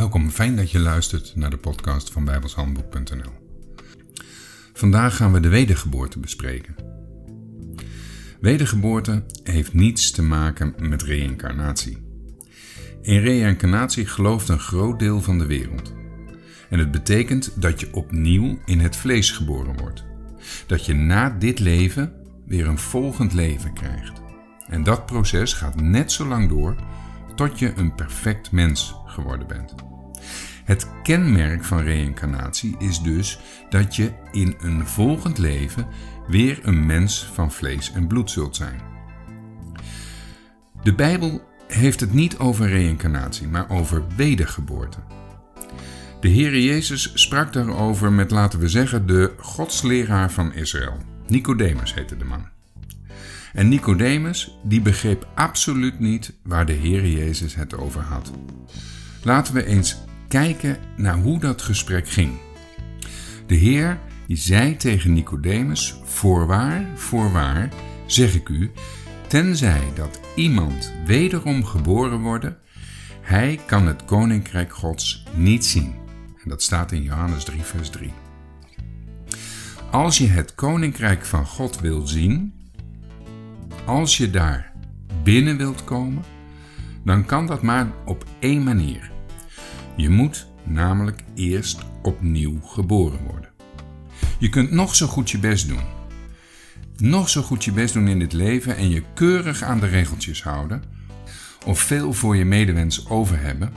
Welkom, fijn dat je luistert naar de podcast van bijbelshandboek.nl. Vandaag gaan we de wedergeboorte bespreken. Wedergeboorte heeft niets te maken met reïncarnatie. In reïncarnatie gelooft een groot deel van de wereld. En het betekent dat je opnieuw in het vlees geboren wordt. Dat je na dit leven weer een volgend leven krijgt. En dat proces gaat net zo lang door tot je een perfect mens geworden bent. Het kenmerk van reïncarnatie is dus dat je in een volgend leven weer een mens van vlees en bloed zult zijn. De Bijbel heeft het niet over reïncarnatie, maar over wedergeboorte. De Heere Jezus sprak daarover met, laten we zeggen, de godsleraar van Israël. Nicodemus heette de man. En Nicodemus, die begreep absoluut niet waar de Heere Jezus het over had. Laten we eens kijken naar hoe dat gesprek ging. De Heer die zei tegen Nicodemus: Voorwaar, voorwaar, zeg ik u, tenzij dat iemand wederom geboren worden, hij kan het koninkrijk Gods niet zien. En dat staat in Johannes 3, vers 3. Als je het koninkrijk van God wil zien, als je daar binnen wilt komen, dan kan dat maar op één manier. Je moet namelijk eerst opnieuw geboren worden. Je kunt nog zo goed je best doen. Nog zo goed je best doen in dit leven en je keurig aan de regeltjes houden. Of veel voor je medewens over hebben.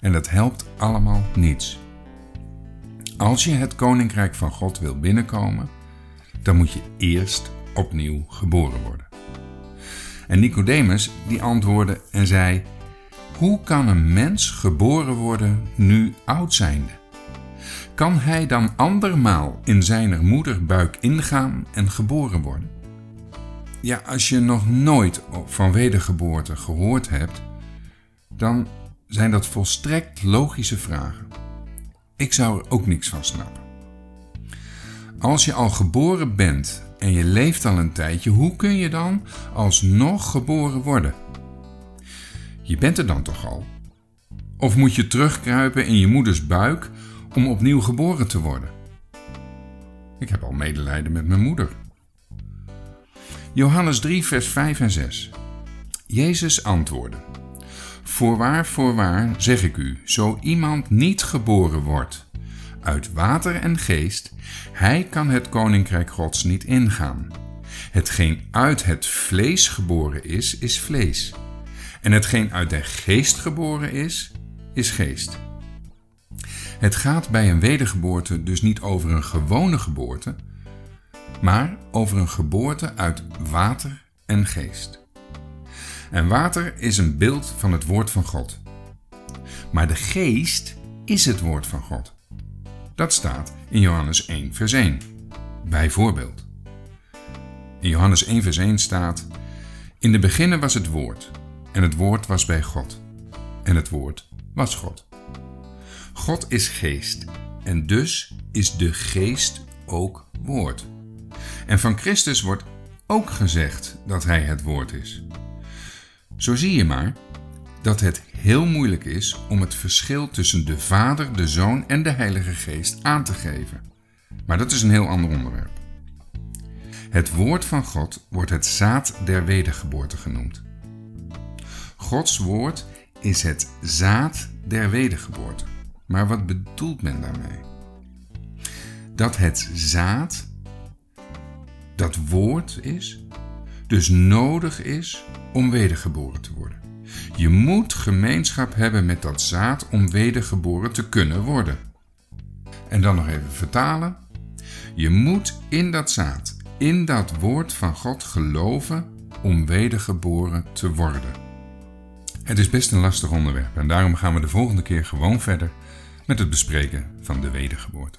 En dat helpt allemaal niets. Als je het koninkrijk van God wil binnenkomen, dan moet je eerst opnieuw geboren worden. En Nicodemus die antwoordde en zei: Hoe kan een mens geboren worden nu oud zijnde? Kan hij dan andermaal in zijner moederbuik ingaan en geboren worden? Ja, als je nog nooit van wedergeboorte gehoord hebt, dan zijn dat volstrekt logische vragen. Ik zou er ook niks van snappen. Als je al geboren bent en je leeft al een tijdje, hoe kun je dan alsnog geboren worden? Je bent er dan toch al? Of moet je terugkruipen in je moeders buik om opnieuw geboren te worden? Ik heb al medelijden met mijn moeder. Johannes 3, vers 5 en 6. Jezus antwoordde: Voorwaar, voorwaar, zeg ik u, zo iemand niet geboren wordt uit water en geest, hij kan het koninkrijk Gods niet ingaan. Hetgeen uit het vlees geboren is, is vlees. En hetgeen uit de geest geboren is, is geest. Het gaat bij een wedergeboorte dus niet over een gewone geboorte, maar over een geboorte uit water en geest. En water is een beeld van het woord van God. Maar de geest is het woord van God. Dat staat in Johannes 1, vers 1. Bijvoorbeeld. In Johannes 1, vers 1 staat: In de beginnen was het woord, en het woord was bij God, en het woord was God. God is geest, en dus is de geest ook woord. En van Christus wordt ook gezegd dat hij het woord is. Zo zie je maar dat het heel moeilijk is om het verschil tussen de Vader, de Zoon en de Heilige Geest aan te geven. Maar dat is een heel ander onderwerp. Het woord van God wordt het zaad der wedergeboorte genoemd. Gods woord is het zaad der wedergeboorte. Maar wat bedoelt men daarmee? Dat het zaad, dat woord is, dus nodig is om wedergeboren te worden. Je moet gemeenschap hebben met dat zaad om wedergeboren te kunnen worden. En dan nog even vertalen. Je moet in dat zaad, in dat woord van God geloven om wedergeboren te worden. Het is best een lastig onderwerp en daarom gaan we de volgende keer gewoon verder met het bespreken van de wedergeboorte.